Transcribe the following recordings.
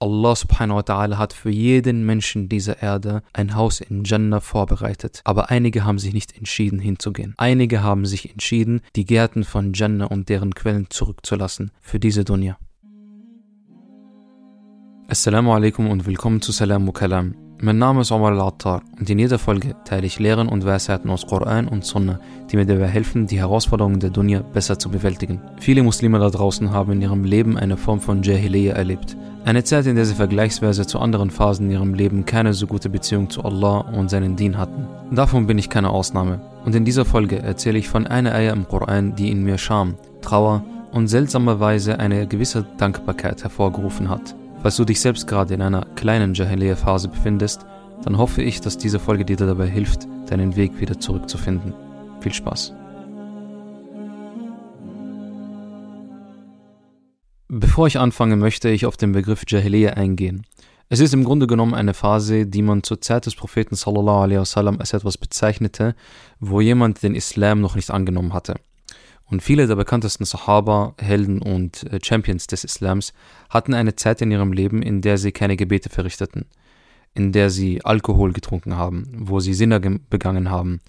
Allah subhanahu wa ta'ala hat für jeden Menschen dieser Erde ein Haus in Jannah vorbereitet. Aber einige haben sich nicht entschieden hinzugehen. Einige haben sich entschieden, die Gärten von Jannah und deren Quellen zurückzulassen für diese Dunya. Assalamu alaikum und willkommen zu Salam Kalam. Mein Name ist Omar al-Attar und in jeder Folge teile ich Lehren und Weisheiten aus Koran und Sunnah, die mir dabei helfen, die Herausforderungen der Dunya besser zu bewältigen. Viele Muslime da draußen haben in ihrem Leben eine Form von Jahiliyyah erlebt. Eine Zeit, in der sie vergleichsweise zu anderen Phasen in ihrem Leben keine so gute Beziehung zu Allah und seinen Dien hatten. Davon bin ich keine Ausnahme. Und in dieser Folge erzähle ich von einer Eier im Koran, die in mir Scham, Trauer und seltsamerweise eine gewisse Dankbarkeit hervorgerufen hat. Falls du dich selbst gerade in einer kleinen Jahiliyyah-Phase befindest, dann hoffe ich, dass diese Folge dir dabei hilft, deinen Weg wieder zurückzufinden. Viel Spaß! Bevor ich anfange, möchte ich auf den Begriff Jahiliyyah eingehen. Es ist im Grunde genommen eine Phase, die man zur Zeit des Propheten sallallahu alaihi wasallam als etwas bezeichnete, wo jemand den Islam noch nicht angenommen hatte. Und viele der bekanntesten Sahaba, Helden und äh, Champions des Islams hatten eine Zeit in ihrem Leben, in der sie keine Gebete verrichteten, in der sie Alkohol getrunken haben, wo sie Sinner begangen haben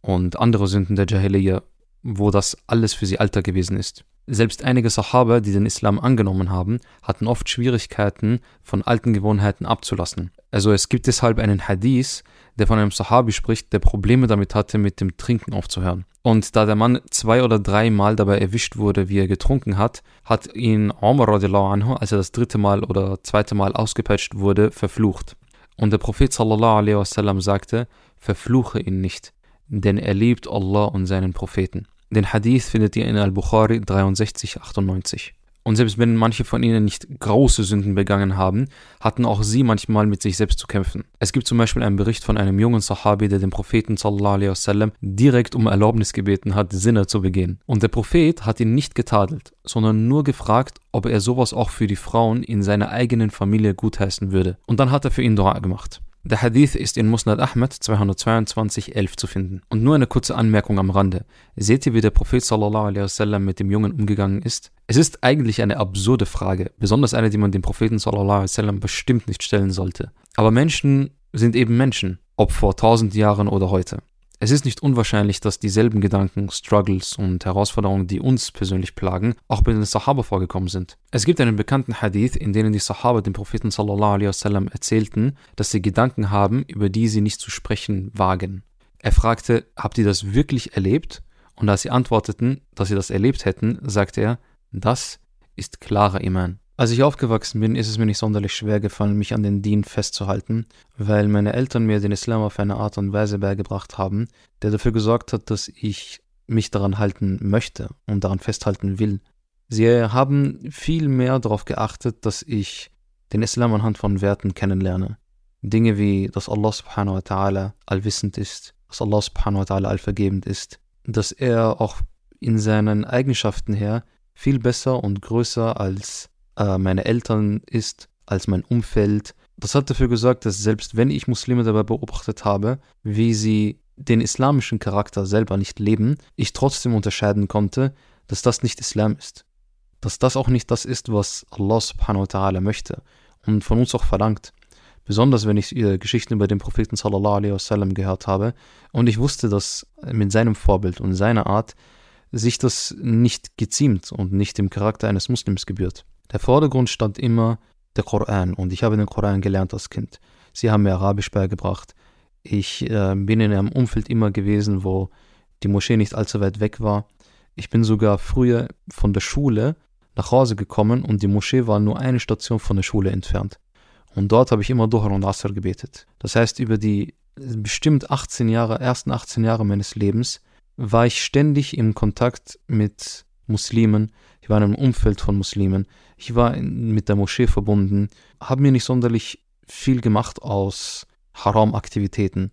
und andere Sünden der Jahiliyyah, wo das alles für sie Alter gewesen ist. Selbst einige Sahaba, die den Islam angenommen haben, hatten oft Schwierigkeiten, von alten Gewohnheiten abzulassen. Also es gibt deshalb einen Hadith, der von einem Sahabi spricht, der Probleme damit hatte, mit dem Trinken aufzuhören. Und da der Mann zwei oder drei Mal dabei erwischt wurde, wie er getrunken hat, hat ihn Umar anhu, als er das dritte Mal oder zweite Mal ausgepeitscht wurde, verflucht. Und der Prophet sallallahu alaihi wasallam sagte, verfluche ihn nicht, denn er liebt Allah und seinen Propheten. Den Hadith findet ihr in Al-Bukhari 6398. Und selbst wenn manche von ihnen nicht große Sünden begangen haben, hatten auch sie manchmal mit sich selbst zu kämpfen. Es gibt zum Beispiel einen Bericht von einem jungen Sahabi, der den Propheten sallallahu wasallam direkt um Erlaubnis gebeten hat, Sinne zu begehen. Und der Prophet hat ihn nicht getadelt, sondern nur gefragt, ob er sowas auch für die Frauen in seiner eigenen Familie gutheißen würde. Und dann hat er für ihn Dua gemacht. Der Hadith ist in Musnad Ahmed 222,11 zu finden. Und nur eine kurze Anmerkung am Rande. Seht ihr, wie der Prophet sallallahu alaihi wasallam mit dem Jungen umgegangen ist? Es ist eigentlich eine absurde Frage, besonders eine, die man dem Propheten sallallahu alaihi wasallam bestimmt nicht stellen sollte. Aber Menschen sind eben Menschen, ob vor tausend Jahren oder heute. Es ist nicht unwahrscheinlich, dass dieselben Gedanken, Struggles und Herausforderungen, die uns persönlich plagen, auch bei den Sahaba vorgekommen sind. Es gibt einen bekannten Hadith, in dem die Sahaba dem Propheten sallallahu alaihi wasallam erzählten, dass sie Gedanken haben, über die sie nicht zu sprechen wagen. Er fragte, habt ihr das wirklich erlebt? Und als sie antworteten, dass sie das erlebt hätten, sagte er, das ist klarer Iman. Als ich aufgewachsen bin, ist es mir nicht sonderlich schwer gefallen, mich an den Dien festzuhalten, weil meine Eltern mir den Islam auf eine Art und Weise beigebracht haben, der dafür gesorgt hat, dass ich mich daran halten möchte und daran festhalten will. Sie haben viel mehr darauf geachtet, dass ich den Islam anhand von Werten kennenlerne. Dinge wie, dass Allah subhanahu wa ta'ala allwissend ist, dass Allah subhanahu wa ta'ala allvergebend ist, dass er auch in seinen Eigenschaften her viel besser und größer als äh, meine Eltern ist, als mein Umfeld. Das hat dafür gesorgt, dass selbst wenn ich Muslime dabei beobachtet habe, wie sie den islamischen Charakter selber nicht leben, ich trotzdem unterscheiden konnte, dass das nicht Islam ist. Dass das auch nicht das ist, was Allah subhanahu wa ta'ala möchte und von uns auch verlangt. Besonders wenn ich Geschichten über den Propheten sallallahu alaihi wasallam gehört habe und ich wusste, dass mit seinem Vorbild und seiner Art sich das nicht geziemt und nicht dem Charakter eines Muslims gebührt. Der Vordergrund stand immer der Koran und ich habe den Koran gelernt als Kind. Sie haben mir Arabisch beigebracht. Ich äh, bin in einem Umfeld immer gewesen, wo die Moschee nicht allzu weit weg war. Ich bin sogar früher von der Schule nach Hause gekommen und die Moschee war nur eine Station von der Schule entfernt. Und dort habe ich immer Duhr und Asr gebetet. Das heißt, über die bestimmt 18 Jahre, ersten 18 Jahre meines Lebens war ich ständig im Kontakt mit Muslimen, ich war in einem Umfeld von Muslimen, ich war mit der Moschee verbunden, habe mir nicht sonderlich viel gemacht aus Haram-Aktivitäten.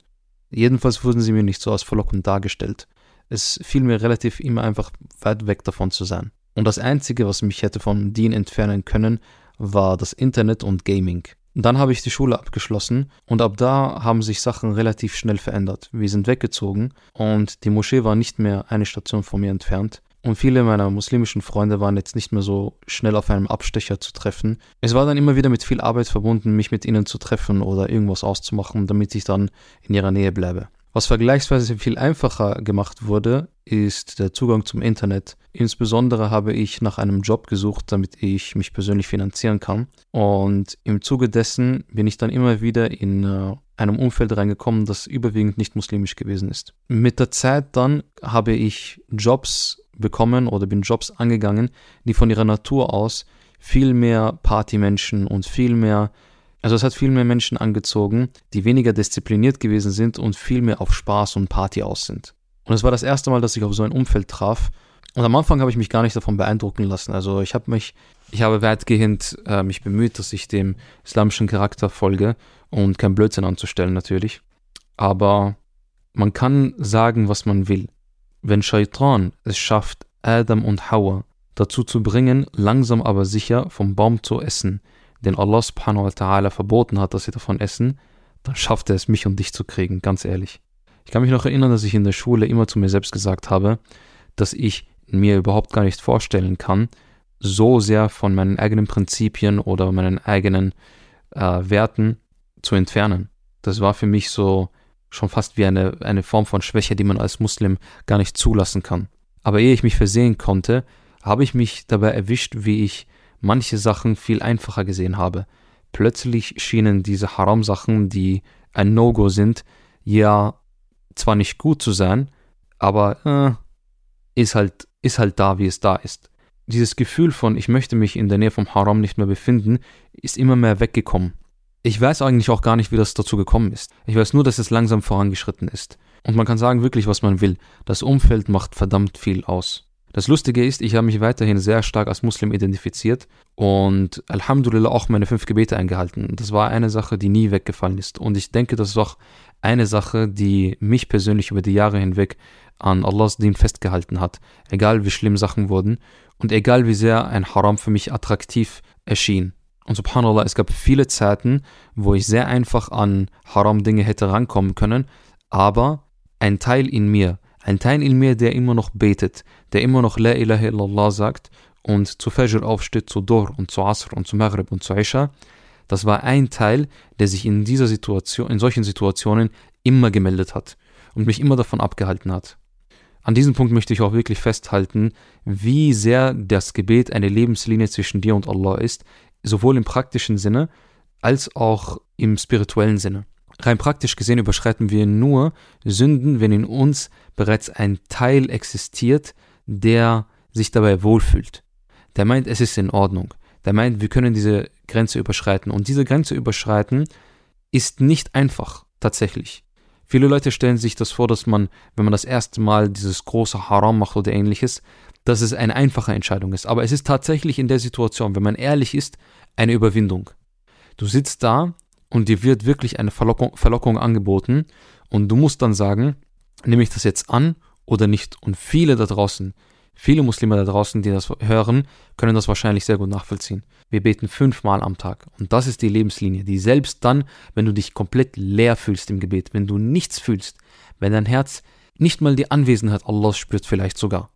Jedenfalls wurden sie mir nicht so als verlockend dargestellt. Es fiel mir relativ immer einfach weit weg davon zu sein. Und das Einzige, was mich hätte vom Dien entfernen können, war das Internet und Gaming. Dann habe ich die Schule abgeschlossen und ab da haben sich Sachen relativ schnell verändert. Wir sind weggezogen und die Moschee war nicht mehr eine Station von mir entfernt. Und viele meiner muslimischen Freunde waren jetzt nicht mehr so schnell auf einem Abstecher zu treffen. Es war dann immer wieder mit viel Arbeit verbunden, mich mit ihnen zu treffen oder irgendwas auszumachen, damit ich dann in ihrer Nähe bleibe. Was vergleichsweise viel einfacher gemacht wurde, ist der Zugang zum Internet. Insbesondere habe ich nach einem Job gesucht, damit ich mich persönlich finanzieren kann. Und im Zuge dessen bin ich dann immer wieder in äh, einem Umfeld reingekommen, das überwiegend nicht muslimisch gewesen ist. Mit der Zeit dann habe ich Jobs bekommen oder bin Jobs angegangen, die von ihrer Natur aus viel mehr Partymenschen und viel mehr, also es hat viel mehr Menschen angezogen, die weniger diszipliniert gewesen sind und viel mehr auf Spaß und Party aus sind. Und es war das erste Mal, dass ich auf so ein Umfeld traf. Und am Anfang habe ich mich gar nicht davon beeindrucken lassen. Also ich habe mich, ich habe weitgehend äh, mich bemüht, dass ich dem islamischen Charakter folge und kein Blödsinn anzustellen natürlich. Aber man kann sagen, was man will. Wenn Shaitan es schafft, Adam und Hawa dazu zu bringen, langsam aber sicher vom Baum zu essen, den Allah subhanahu wa ta'ala verboten hat, dass sie davon essen, dann schafft er es, mich und dich zu kriegen, ganz ehrlich. Ich kann mich noch erinnern, dass ich in der Schule immer zu mir selbst gesagt habe, dass ich mir überhaupt gar nicht vorstellen kann, so sehr von meinen eigenen Prinzipien oder meinen eigenen äh, Werten zu entfernen. Das war für mich so, schon fast wie eine, eine Form von Schwäche, die man als Muslim gar nicht zulassen kann. Aber ehe ich mich versehen konnte, habe ich mich dabei erwischt, wie ich manche Sachen viel einfacher gesehen habe. Plötzlich schienen diese Haram-Sachen, die ein No-Go sind, ja zwar nicht gut zu sein, aber äh, ist halt ist halt da, wie es da ist. Dieses Gefühl von ich möchte mich in der Nähe vom Haram nicht mehr befinden, ist immer mehr weggekommen. Ich weiß eigentlich auch gar nicht, wie das dazu gekommen ist. Ich weiß nur, dass es langsam vorangeschritten ist. Und man kann sagen wirklich, was man will. Das Umfeld macht verdammt viel aus. Das Lustige ist, ich habe mich weiterhin sehr stark als Muslim identifiziert und Alhamdulillah auch meine fünf Gebete eingehalten. Das war eine Sache, die nie weggefallen ist. Und ich denke, das ist auch eine Sache, die mich persönlich über die Jahre hinweg an Allahs Dien festgehalten hat. Egal wie schlimm Sachen wurden und egal wie sehr ein Haram für mich attraktiv erschien. Und subhanallah, es gab viele Zeiten, wo ich sehr einfach an Haram-Dinge hätte rankommen können, aber ein Teil in mir, ein Teil in mir, der immer noch betet, der immer noch La ilaha illallah sagt und zu Fajr aufsteht, zu Dor und zu Asr und zu Maghrib und zu Isha, das war ein Teil, der sich in dieser Situation, in solchen Situationen immer gemeldet hat und mich immer davon abgehalten hat. An diesem Punkt möchte ich auch wirklich festhalten, wie sehr das Gebet eine Lebenslinie zwischen dir und Allah ist, sowohl im praktischen Sinne als auch im spirituellen Sinne. Rein praktisch gesehen überschreiten wir nur Sünden, wenn in uns bereits ein Teil existiert, der sich dabei wohlfühlt. Der meint, es ist in Ordnung. Der meint, wir können diese Grenze überschreiten. Und diese Grenze überschreiten ist nicht einfach, tatsächlich. Viele Leute stellen sich das vor, dass man, wenn man das erste Mal dieses große Haram macht oder ähnliches, dass es eine einfache Entscheidung ist. Aber es ist tatsächlich in der Situation, wenn man ehrlich ist, eine Überwindung. Du sitzt da und dir wird wirklich eine Verlockung, Verlockung angeboten und du musst dann sagen, nehme ich das jetzt an oder nicht? Und viele da draußen, viele Muslime da draußen, die das hören, können das wahrscheinlich sehr gut nachvollziehen. Wir beten fünfmal am Tag und das ist die Lebenslinie, die selbst dann, wenn du dich komplett leer fühlst im Gebet, wenn du nichts fühlst, wenn dein Herz nicht mal die Anwesenheit Allahs spürt vielleicht sogar,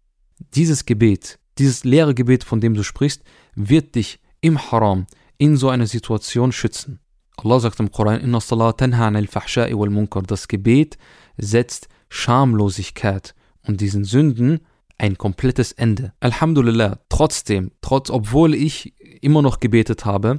dieses Gebet, dieses leere Gebet, von dem du sprichst, wird dich im Haram in so einer Situation schützen. Allah sagt im Koran, Inna salat tanha anil fahsha'i wal munkar. Das Gebet setzt Schamlosigkeit und diesen Sünden ein komplettes Ende. Alhamdulillah, trotzdem, trotz, obwohl ich immer noch gebetet habe,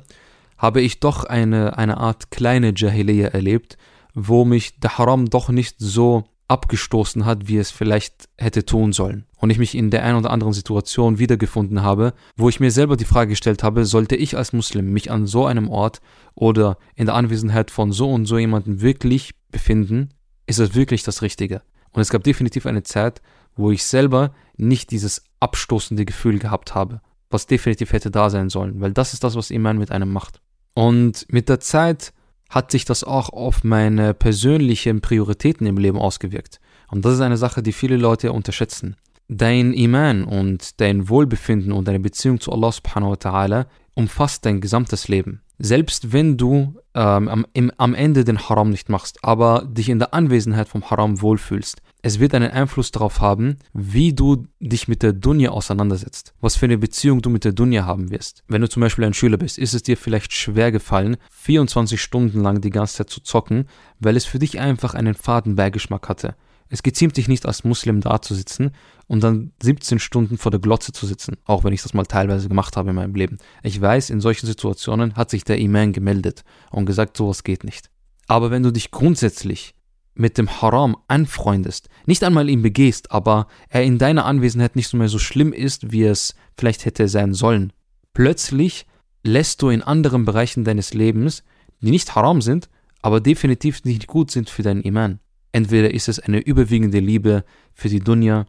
habe ich doch eine, eine Art kleine Jahiliya erlebt, wo mich der Haram doch nicht so abgestoßen hat, wie es vielleicht hätte tun sollen. Und ich mich in der einen oder anderen Situation wiedergefunden habe, wo ich mir selber die Frage gestellt habe, sollte ich als Muslim mich an so einem Ort oder in der Anwesenheit von so und so jemandem wirklich befinden, ist das wirklich das Richtige. Und es gab definitiv eine Zeit, wo ich selber nicht dieses abstoßende Gefühl gehabt habe, was definitiv hätte da sein sollen, weil das ist das, was Iman mit einem macht. Und mit der Zeit hat sich das auch auf meine persönlichen Prioritäten im Leben ausgewirkt. Und das ist eine Sache, die viele Leute unterschätzen. Dein Iman und dein Wohlbefinden und deine Beziehung zu Allah subhanahu wa ta'ala umfasst dein gesamtes Leben. Selbst wenn du ähm, am, im, am Ende den Haram nicht machst, aber dich in der Anwesenheit vom Haram wohlfühlst, es wird einen Einfluss darauf haben, wie du dich mit der Dunya auseinandersetzt, was für eine Beziehung du mit der Dunya haben wirst. Wenn du zum Beispiel ein Schüler bist, ist es dir vielleicht schwer gefallen, 24 Stunden lang die ganze Zeit zu zocken, weil es für dich einfach einen faden Beigeschmack hatte. Es geziemt dich nicht als Muslim dazusitzen und dann 17 Stunden vor der Glotze zu sitzen, auch wenn ich das mal teilweise gemacht habe in meinem Leben. Ich weiß, in solchen Situationen hat sich der Iman gemeldet und gesagt, sowas geht nicht. Aber wenn du dich grundsätzlich mit dem Haram anfreundest, nicht einmal ihn begehst, aber er in deiner Anwesenheit nicht mehr so schlimm ist, wie es vielleicht hätte sein sollen, plötzlich lässt du in anderen Bereichen deines Lebens, die nicht haram sind, aber definitiv nicht gut sind für deinen Iman. Entweder ist es eine überwiegende Liebe für die Dunya,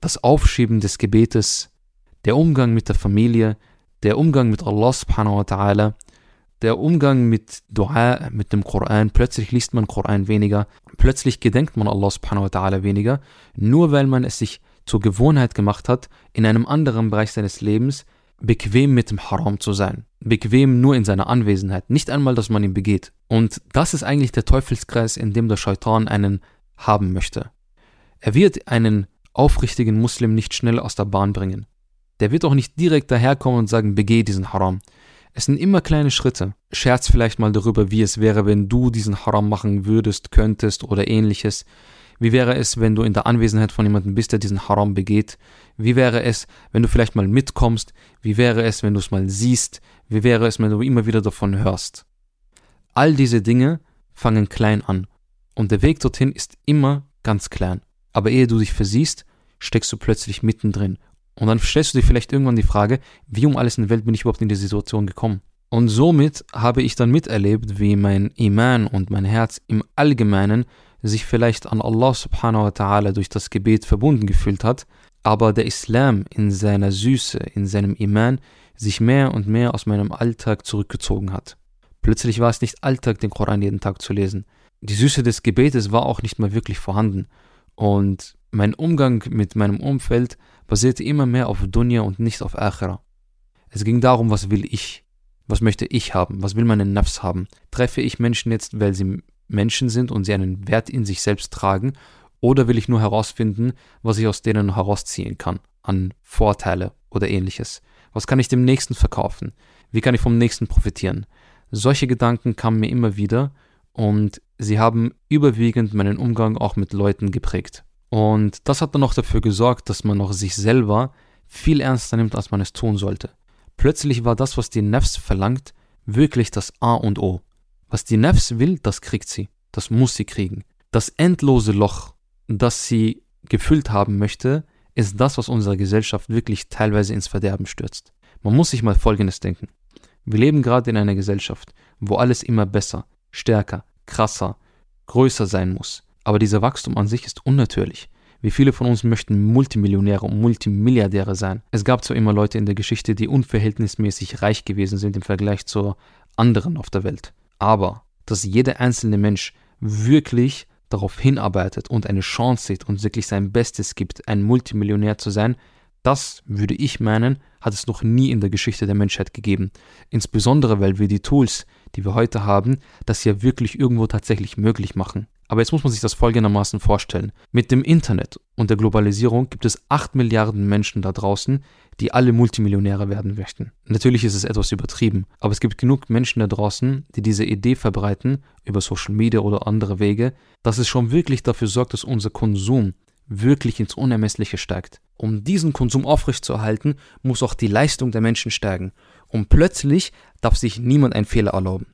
das Aufschieben des Gebetes, der Umgang mit der Familie, der Umgang mit Allah subhanahu wa ta'ala, der Umgang mit Dua, mit dem Koran, plötzlich liest man Koran weniger, plötzlich gedenkt man Allah subhanahu wa ta'ala weniger, nur weil man es sich zur Gewohnheit gemacht hat, in einem anderen Bereich seines Lebens bequem mit dem Haram zu sein. Bequem nur in seiner Anwesenheit, nicht einmal, dass man ihn begeht. Und das ist eigentlich der Teufelskreis, in dem der Shaitan einen haben möchte. Er wird einen aufrichtigen Muslim nicht schnell aus der Bahn bringen. Der wird auch nicht direkt daherkommen und sagen, begeh diesen Haram. Es sind immer kleine Schritte. Scherz vielleicht mal darüber, wie es wäre, wenn du diesen Haram machen würdest, könntest oder ähnliches. Wie wäre es, wenn du in der Anwesenheit von jemandem bist, der diesen Haram begeht? Wie wäre es, wenn du vielleicht mal mitkommst? Wie wäre es, wenn du es mal siehst? Wie wäre es, wenn du immer wieder davon hörst? All diese Dinge fangen klein an. Und der Weg dorthin ist immer ganz klein. Aber ehe du dich versiehst, steckst du plötzlich mittendrin und dann stellst du dir vielleicht irgendwann die Frage, wie um alles in der Welt bin ich überhaupt in die Situation gekommen? Und somit habe ich dann miterlebt, wie mein Iman und mein Herz im Allgemeinen sich vielleicht an Allah subhanahu wa ta'ala durch das Gebet verbunden gefühlt hat, aber der Islam in seiner Süße, in seinem Iman sich mehr und mehr aus meinem Alltag zurückgezogen hat. Plötzlich war es nicht Alltag, den Koran jeden Tag zu lesen. Die Süße des Gebetes war auch nicht mehr wirklich vorhanden. Und mein Umgang mit meinem Umfeld basierte immer mehr auf Dunya und nicht auf Akhira. Es ging darum, was will ich? Was möchte ich haben? Was will meine Nafs haben? Treffe ich Menschen jetzt, weil sie Menschen sind und sie einen Wert in sich selbst tragen? Oder will ich nur herausfinden, was ich aus denen herausziehen kann? An Vorteile oder ähnliches? Was kann ich dem Nächsten verkaufen? Wie kann ich vom Nächsten profitieren? Solche Gedanken kamen mir immer wieder und sie haben überwiegend meinen Umgang auch mit Leuten geprägt. Und das hat dann auch dafür gesorgt, dass man auch sich selber viel ernster nimmt, als man es tun sollte. Plötzlich war das, was die Nefs verlangt, wirklich das A und O. Was die Nefs will, das kriegt sie. Das muss sie kriegen. Das endlose Loch, das sie gefüllt haben möchte, ist das, was unsere Gesellschaft wirklich teilweise ins Verderben stürzt. Man muss sich mal Folgendes denken. Wir leben gerade in einer Gesellschaft, wo alles immer besser, stärker, krasser, größer sein muss. Aber dieser Wachstum an sich ist unnatürlich. Wie viele von uns möchten Multimillionäre und Multimilliardäre sein? Es gab zwar immer Leute in der Geschichte, die unverhältnismäßig reich gewesen sind im Vergleich zu anderen auf der Welt. Aber dass jeder einzelne Mensch wirklich darauf hinarbeitet und eine Chance sieht und wirklich sein Bestes gibt, ein Multimillionär zu sein, das würde ich meinen, hat es noch nie in der Geschichte der Menschheit gegeben. Insbesondere, weil wir die Tools, die wir heute haben, das ja wirklich irgendwo tatsächlich möglich machen. Aber jetzt muss man sich das folgendermaßen vorstellen. Mit dem Internet und der Globalisierung gibt es 8 Milliarden Menschen da draußen, die alle Multimillionäre werden möchten. Natürlich ist es etwas übertrieben, aber es gibt genug Menschen da draußen, die diese Idee verbreiten, über Social Media oder andere Wege, dass es schon wirklich dafür sorgt, dass unser Konsum wirklich ins Unermessliche steigt. Um diesen Konsum aufrechtzuerhalten, muss auch die Leistung der Menschen steigen. Und plötzlich darf sich niemand einen Fehler erlauben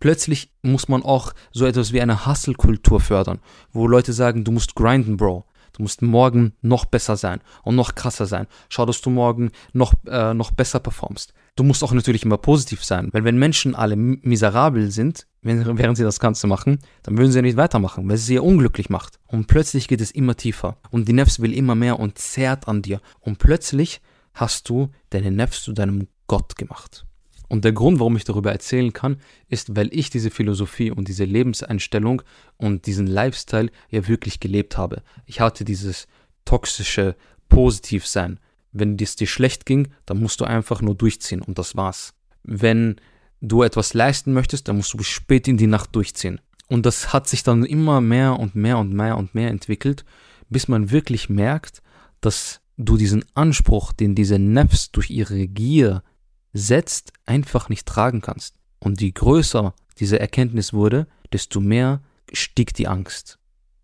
plötzlich muss man auch so etwas wie eine Hustle-Kultur fördern, wo Leute sagen, du musst grinden, Bro. Du musst morgen noch besser sein und noch krasser sein. Schau, dass du morgen noch, äh, noch besser performst. Du musst auch natürlich immer positiv sein, weil wenn Menschen alle miserabel sind, wenn, während sie das Ganze machen, dann würden sie ja nicht weitermachen, weil es sie ja unglücklich macht. Und plötzlich geht es immer tiefer und die Nefs will immer mehr und zerrt an dir. Und plötzlich hast du deine Nefs zu deinem Gott gemacht. Und der Grund, warum ich darüber erzählen kann, ist, weil ich diese Philosophie und diese Lebenseinstellung und diesen Lifestyle ja wirklich gelebt habe. Ich hatte dieses toxische Positivsein. Wenn es dir schlecht ging, dann musst du einfach nur durchziehen und das war's. Wenn du etwas leisten möchtest, dann musst du bis spät in die Nacht durchziehen. Und das hat sich dann immer mehr und mehr und mehr und mehr entwickelt, bis man wirklich merkt, dass du diesen Anspruch, den diese Nefs durch ihre Gier setzt, einfach nicht tragen kannst. Und je größer diese Erkenntnis wurde, desto mehr stieg die Angst.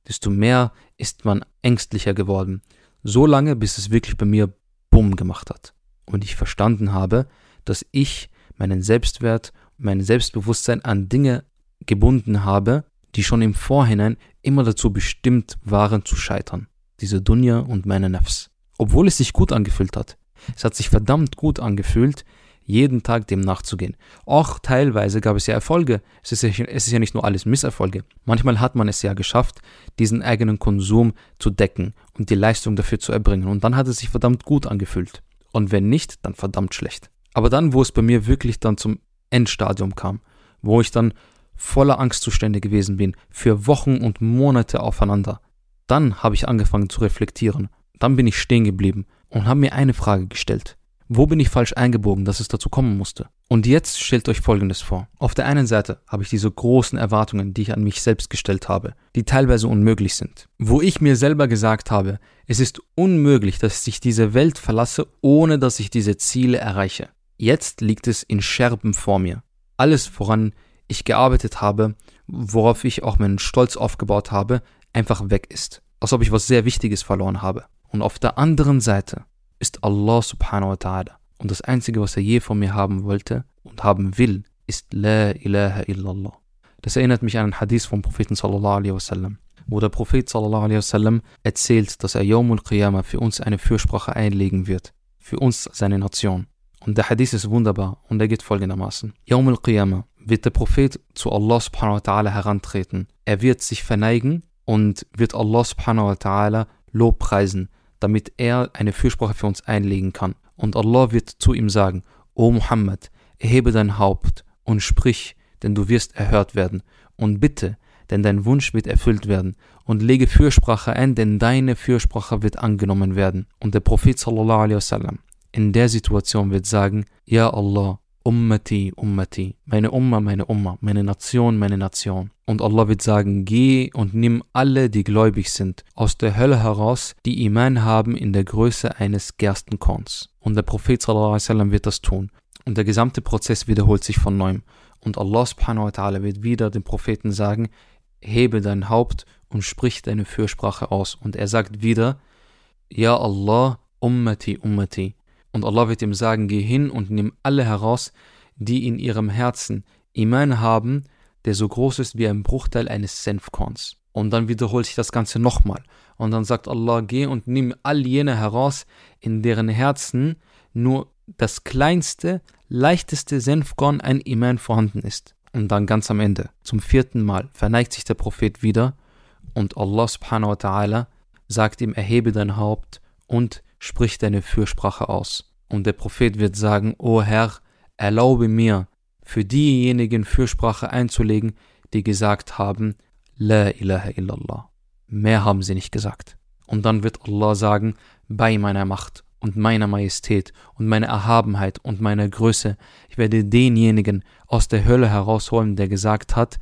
Desto mehr ist man ängstlicher geworden. So lange, bis es wirklich bei mir Bumm gemacht hat. Und ich verstanden habe, dass ich meinen Selbstwert, mein Selbstbewusstsein an Dinge gebunden habe, die schon im Vorhinein immer dazu bestimmt waren zu scheitern. Diese Dunja und meine Nafs. Obwohl es sich gut angefühlt hat. Es hat sich verdammt gut angefühlt, jeden Tag dem nachzugehen. Auch teilweise gab es ja Erfolge. Es ist ja, es ist ja nicht nur alles Misserfolge. Manchmal hat man es ja geschafft, diesen eigenen Konsum zu decken und die Leistung dafür zu erbringen. Und dann hat es sich verdammt gut angefühlt. Und wenn nicht, dann verdammt schlecht. Aber dann, wo es bei mir wirklich dann zum Endstadium kam, wo ich dann voller Angstzustände gewesen bin, für Wochen und Monate aufeinander, dann habe ich angefangen zu reflektieren. Dann bin ich stehen geblieben und habe mir eine Frage gestellt. Wo bin ich falsch eingebogen, dass es dazu kommen musste? Und jetzt stellt euch Folgendes vor. Auf der einen Seite habe ich diese großen Erwartungen, die ich an mich selbst gestellt habe, die teilweise unmöglich sind. Wo ich mir selber gesagt habe, es ist unmöglich, dass ich diese Welt verlasse, ohne dass ich diese Ziele erreiche. Jetzt liegt es in Scherben vor mir. Alles, woran ich gearbeitet habe, worauf ich auch meinen Stolz aufgebaut habe, einfach weg ist. Als ob ich was sehr Wichtiges verloren habe. Und auf der anderen Seite ist Allah subhanahu wa ta'ala. Und das Einzige, was er je von mir haben wollte und haben will, ist La ilaha illallah. Das erinnert mich an einen Hadith vom Propheten sallallahu alaihi wasallam, wo der Prophet sallallahu alaihi wasallam erzählt, dass er Yawm al-Qiyamah für uns eine Fürsprache einlegen wird, für uns seine Nation. Und der Hadith ist wunderbar und er geht folgendermaßen. Yawm al-Qiyamah wird der Prophet zu Allah subhanahu wa ta'ala herantreten. Er wird sich verneigen und wird Allah subhanahu wa ta'ala lobpreisen damit er eine Fürsprache für uns einlegen kann. Und Allah wird zu ihm sagen, O Muhammad, erhebe dein Haupt und sprich, denn du wirst erhört werden. Und bitte, denn dein Wunsch wird erfüllt werden. Und lege Fürsprache ein, denn deine Fürsprache wird angenommen werden. Und der Prophet sallallahu alaihi wasallam in der Situation wird sagen, Ja Allah, Ummati, Ummati, meine Umma, meine Umma, meine Nation, meine Nation. Und Allah wird sagen, geh und nimm alle, die gläubig sind, aus der Hölle heraus, die Iman haben in der Größe eines Gerstenkorns. Und der Prophet sallam, wird das tun. Und der gesamte Prozess wiederholt sich von neuem. Und Allah subhanahu wa wird wieder dem Propheten sagen, hebe dein Haupt und sprich deine Fürsprache aus. Und er sagt wieder, Ja Allah, Ummati, Ummati. Und Allah wird ihm sagen, geh hin und nimm alle heraus, die in ihrem Herzen Iman haben, der so groß ist wie ein Bruchteil eines Senfkorns. Und dann wiederholt sich das Ganze nochmal. Und dann sagt Allah, geh und nimm all jene heraus, in deren Herzen nur das kleinste, leichteste Senfkorn ein Iman vorhanden ist. Und dann ganz am Ende, zum vierten Mal, verneigt sich der Prophet wieder und Allah subhanahu wa ta'ala sagt ihm, erhebe dein Haupt und sprich deine Fürsprache aus. Und der Prophet wird sagen, O Herr, erlaube mir, für diejenigen Fürsprache einzulegen, die gesagt haben, La ilaha illallah. Mehr haben sie nicht gesagt. Und dann wird Allah sagen, bei meiner Macht und meiner Majestät und meiner Erhabenheit und meiner Größe, ich werde denjenigen aus der Hölle herausholen, der gesagt hat,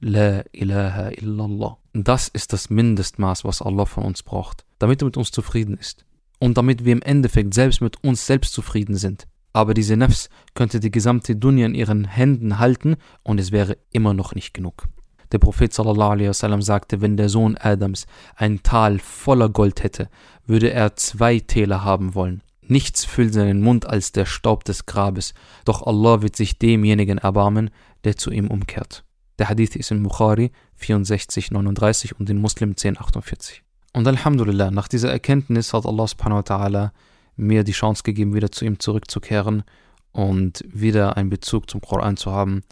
La ilaha illallah. Das ist das Mindestmaß, was Allah von uns braucht, damit er mit uns zufrieden ist und damit wir im Endeffekt selbst mit uns selbst zufrieden sind. Aber diese Nefs könnte die gesamte Dunya in ihren Händen halten und es wäre immer noch nicht genug. Der Prophet sallallahu sagte, wenn der Sohn Adams ein Tal voller Gold hätte, würde er zwei Täler haben wollen. Nichts füllt seinen Mund als der Staub des Grabes, doch Allah wird sich demjenigen erbarmen, der zu ihm umkehrt. Der Hadith ist in Bukhari 64,39 und in Muslim 10,48. Und Alhamdulillah, nach dieser Erkenntnis hat Allah subhanahu wa ta'ala mir die Chance gegeben, wieder zu ihm zurückzukehren und wieder einen Bezug zum Koran zu haben,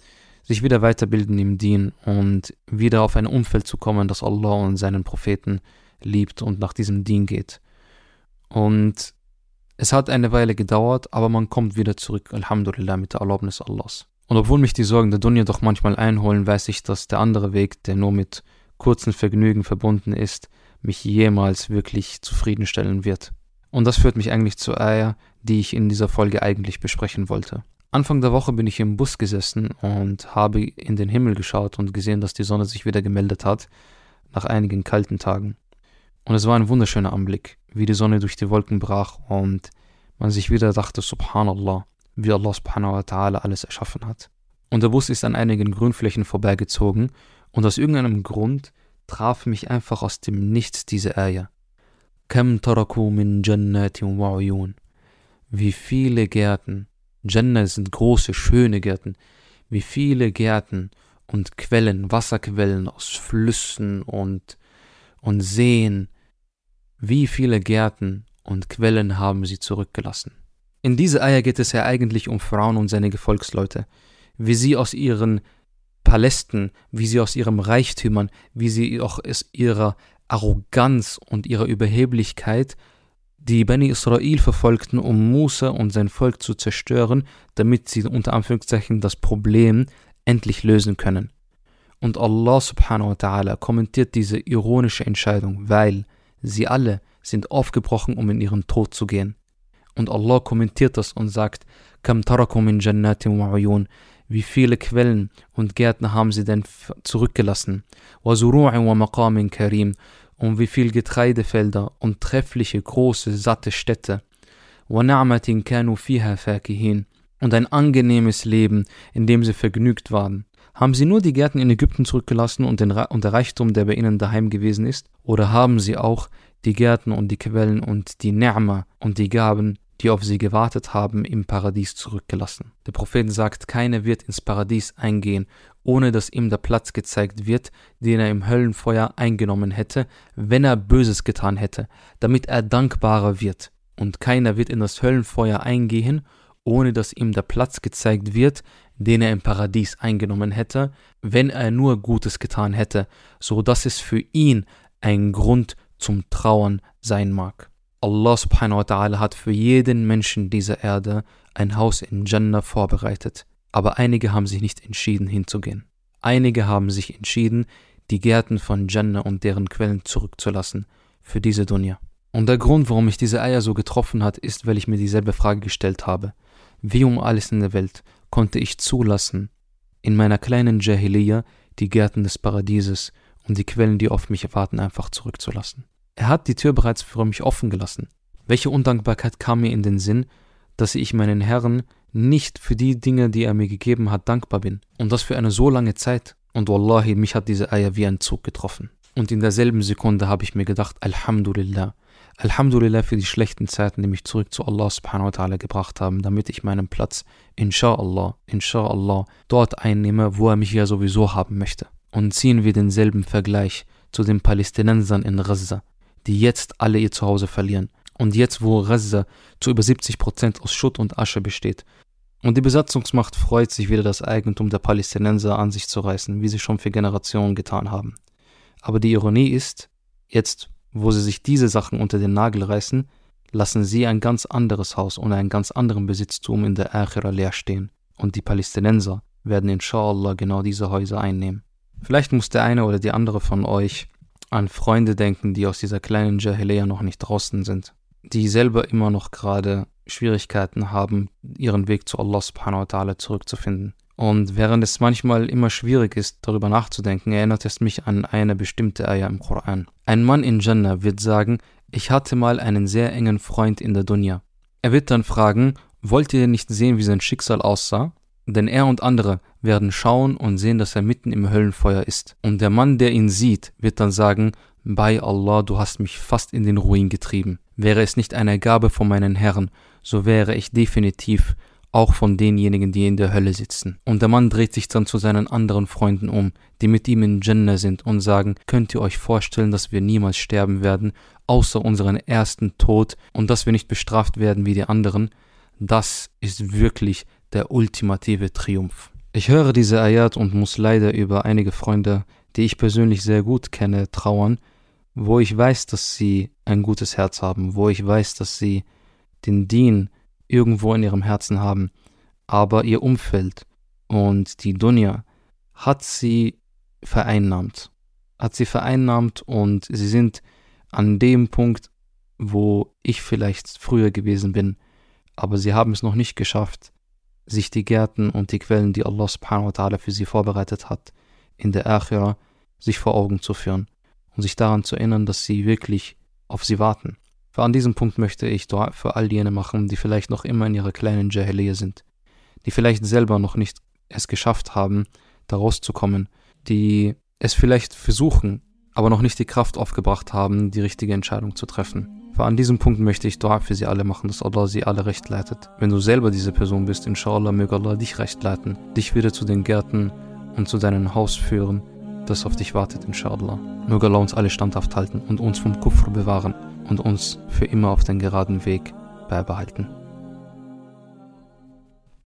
sich wieder weiterbilden im Dien und wieder auf ein Umfeld zu kommen, das Allah und seinen Propheten liebt und nach diesem Dien geht. Und es hat eine Weile gedauert, aber man kommt wieder zurück, Alhamdulillah, mit der Erlaubnis Allahs. Und obwohl mich die Sorgen der Dunya doch manchmal einholen, weiß ich, dass der andere Weg, der nur mit kurzen Vergnügen verbunden ist, mich jemals wirklich zufriedenstellen wird. Und das führt mich eigentlich zur Eier, die ich in dieser Folge eigentlich besprechen wollte. Anfang der Woche bin ich im Bus gesessen und habe in den Himmel geschaut und gesehen, dass die Sonne sich wieder gemeldet hat, nach einigen kalten Tagen. Und es war ein wunderschöner Anblick, wie die Sonne durch die Wolken brach und man sich wieder dachte, Subhanallah, wie Allah subhanahu wa ta'ala alles erschaffen hat. Und der Bus ist an einigen Grünflächen vorbeigezogen und aus irgendeinem Grund traf mich einfach aus dem Nichts diese Eier. Kam taraku min jannatin wa Wie viele Gärten, Jannah sind große, schöne Gärten, wie viele Gärten und Quellen, Wasserquellen aus Flüssen und, und Seen, wie viele Gärten und Quellen haben sie zurückgelassen. In dieser Eier geht es ja eigentlich um Frauen und seine Gefolgsleute, wie sie aus ihren Palästen, wie sie aus ihren Reichtümern, wie sie auch aus ihrer Arroganz und ihrer Überheblichkeit die Beni Israel verfolgten, um Musa und sein Volk zu zerstören, damit sie unter Anführungszeichen das Problem endlich lösen können. Und Allah subhanahu wa ta'ala kommentiert diese ironische Entscheidung, weil sie alle sind aufgebrochen, um in ihren Tod zu gehen. Und Allah kommentiert das und sagt, Kam tarakum min jannatin wa wie viele Quellen und Gärten haben sie denn zurückgelassen? Und wie viel Getreidefelder und treffliche, große, satte Städte. Und ein angenehmes Leben, in dem sie vergnügt waren. Haben sie nur die Gärten in Ägypten zurückgelassen und, den, und der Reichtum, der bei ihnen daheim gewesen ist? Oder haben sie auch die Gärten und die Quellen und die Ni'ma und die Gaben die auf sie gewartet haben, im Paradies zurückgelassen. Der Prophet sagt, keiner wird ins Paradies eingehen, ohne dass ihm der Platz gezeigt wird, den er im Höllenfeuer eingenommen hätte, wenn er Böses getan hätte, damit er dankbarer wird. Und keiner wird in das Höllenfeuer eingehen, ohne dass ihm der Platz gezeigt wird, den er im Paradies eingenommen hätte, wenn er nur Gutes getan hätte, so dass es für ihn ein Grund zum Trauern sein mag. Allah subhanahu wa ta'ala hat für jeden Menschen dieser Erde ein Haus in Jannah vorbereitet, aber einige haben sich nicht entschieden hinzugehen. Einige haben sich entschieden, die Gärten von Jannah und deren Quellen zurückzulassen für diese Dunya. Und der Grund, warum mich diese Eier so getroffen hat, ist, weil ich mir dieselbe Frage gestellt habe. Wie um alles in der Welt konnte ich zulassen, in meiner kleinen Jahiliyyah die Gärten des Paradieses und die Quellen, die auf mich warten, einfach zurückzulassen? Er hat die Tür bereits für mich offen gelassen. Welche Undankbarkeit kam mir in den Sinn, dass ich meinen Herrn nicht für die Dinge, die er mir gegeben hat, dankbar bin. Und das für eine so lange Zeit. Und Wallahi, mich hat diese Eier wie ein Zug getroffen. Und in derselben Sekunde habe ich mir gedacht, Alhamdulillah. Alhamdulillah für die schlechten Zeiten, die mich zurück zu Allah subhanahu wa ta'ala gebracht haben, damit ich meinen Platz, inshallah, inshallah, dort einnehme, wo er mich ja sowieso haben möchte. Und ziehen wir denselben Vergleich zu den Palästinensern in Gaza, die jetzt alle ihr Zuhause verlieren. Und jetzt, wo Gaza zu über 70 Prozent aus Schutt und Asche besteht. Und die Besatzungsmacht freut sich wieder, das Eigentum der Palästinenser an sich zu reißen, wie sie schon für Generationen getan haben. Aber die Ironie ist, jetzt, wo sie sich diese Sachen unter den Nagel reißen, lassen sie ein ganz anderes Haus und einen ganz anderen Besitztum in der Akhira leer stehen. Und die Palästinenser werden inshallah genau diese Häuser einnehmen. Vielleicht muss der eine oder die andere von euch an Freunde denken, die aus dieser kleinen Jahiliya noch nicht draußen sind, die selber immer noch gerade Schwierigkeiten haben, ihren Weg zu Allah subhanahu wa ta'ala zurückzufinden. Und während es manchmal immer schwierig ist, darüber nachzudenken, erinnert es mich an eine bestimmte Ayah im Koran. Ein Mann in Jannah wird sagen, ich hatte mal einen sehr engen Freund in der Dunya. Er wird dann fragen, wollt ihr nicht sehen, wie sein Schicksal aussah? Denn er und andere werden schauen und sehen, dass er mitten im Höllenfeuer ist. Und der Mann, der ihn sieht, wird dann sagen, bei Allah, du hast mich fast in den Ruin getrieben. Wäre es nicht eine Gabe von meinen Herren, so wäre ich definitiv auch von denjenigen, die in der Hölle sitzen. Und der Mann dreht sich dann zu seinen anderen Freunden um, die mit ihm in Jannah sind und sagen, könnt ihr euch vorstellen, dass wir niemals sterben werden, außer unseren ersten Tod und dass wir nicht bestraft werden wie die anderen? Das ist wirklich der ultimative Triumph. Ich höre diese Ayat und muss leider über einige Freunde, die ich persönlich sehr gut kenne, trauern, wo ich weiß, dass sie ein gutes Herz haben, wo ich weiß, dass sie den Dien irgendwo in ihrem Herzen haben, aber ihr Umfeld und die Dunya hat sie vereinnahmt, hat sie vereinnahmt und sie sind an dem Punkt, wo ich vielleicht früher gewesen bin, aber sie haben es noch nicht geschafft, sich die Gärten und die Quellen, die Allah subhanahu wa ta'ala für sie vorbereitet hat, in der Akhira sich vor Augen zu führen und sich daran zu erinnern, dass sie wirklich auf sie warten. Für an diesem Punkt möchte ich Dua für all jene machen, die vielleicht noch immer in ihrer kleinen Jahiliyyah sind, die vielleicht selber noch nicht es geschafft haben, da rauszukommen, die es vielleicht versuchen, aber noch nicht die Kraft aufgebracht haben, die richtige Entscheidung zu treffen. Für an diesem Punkt möchte ich Dua für sie alle machen, dass Allah sie alle recht leitet. Wenn du selber diese Person bist, inshallah, möge Allah dich recht leiten, dich wieder zu den Gärten und zu deinem Haus führen, das auf dich wartet, inshallah. Möge Allah uns alle standhaft halten und uns vom Kufr bewahren und uns für immer auf den geraden Weg beibehalten.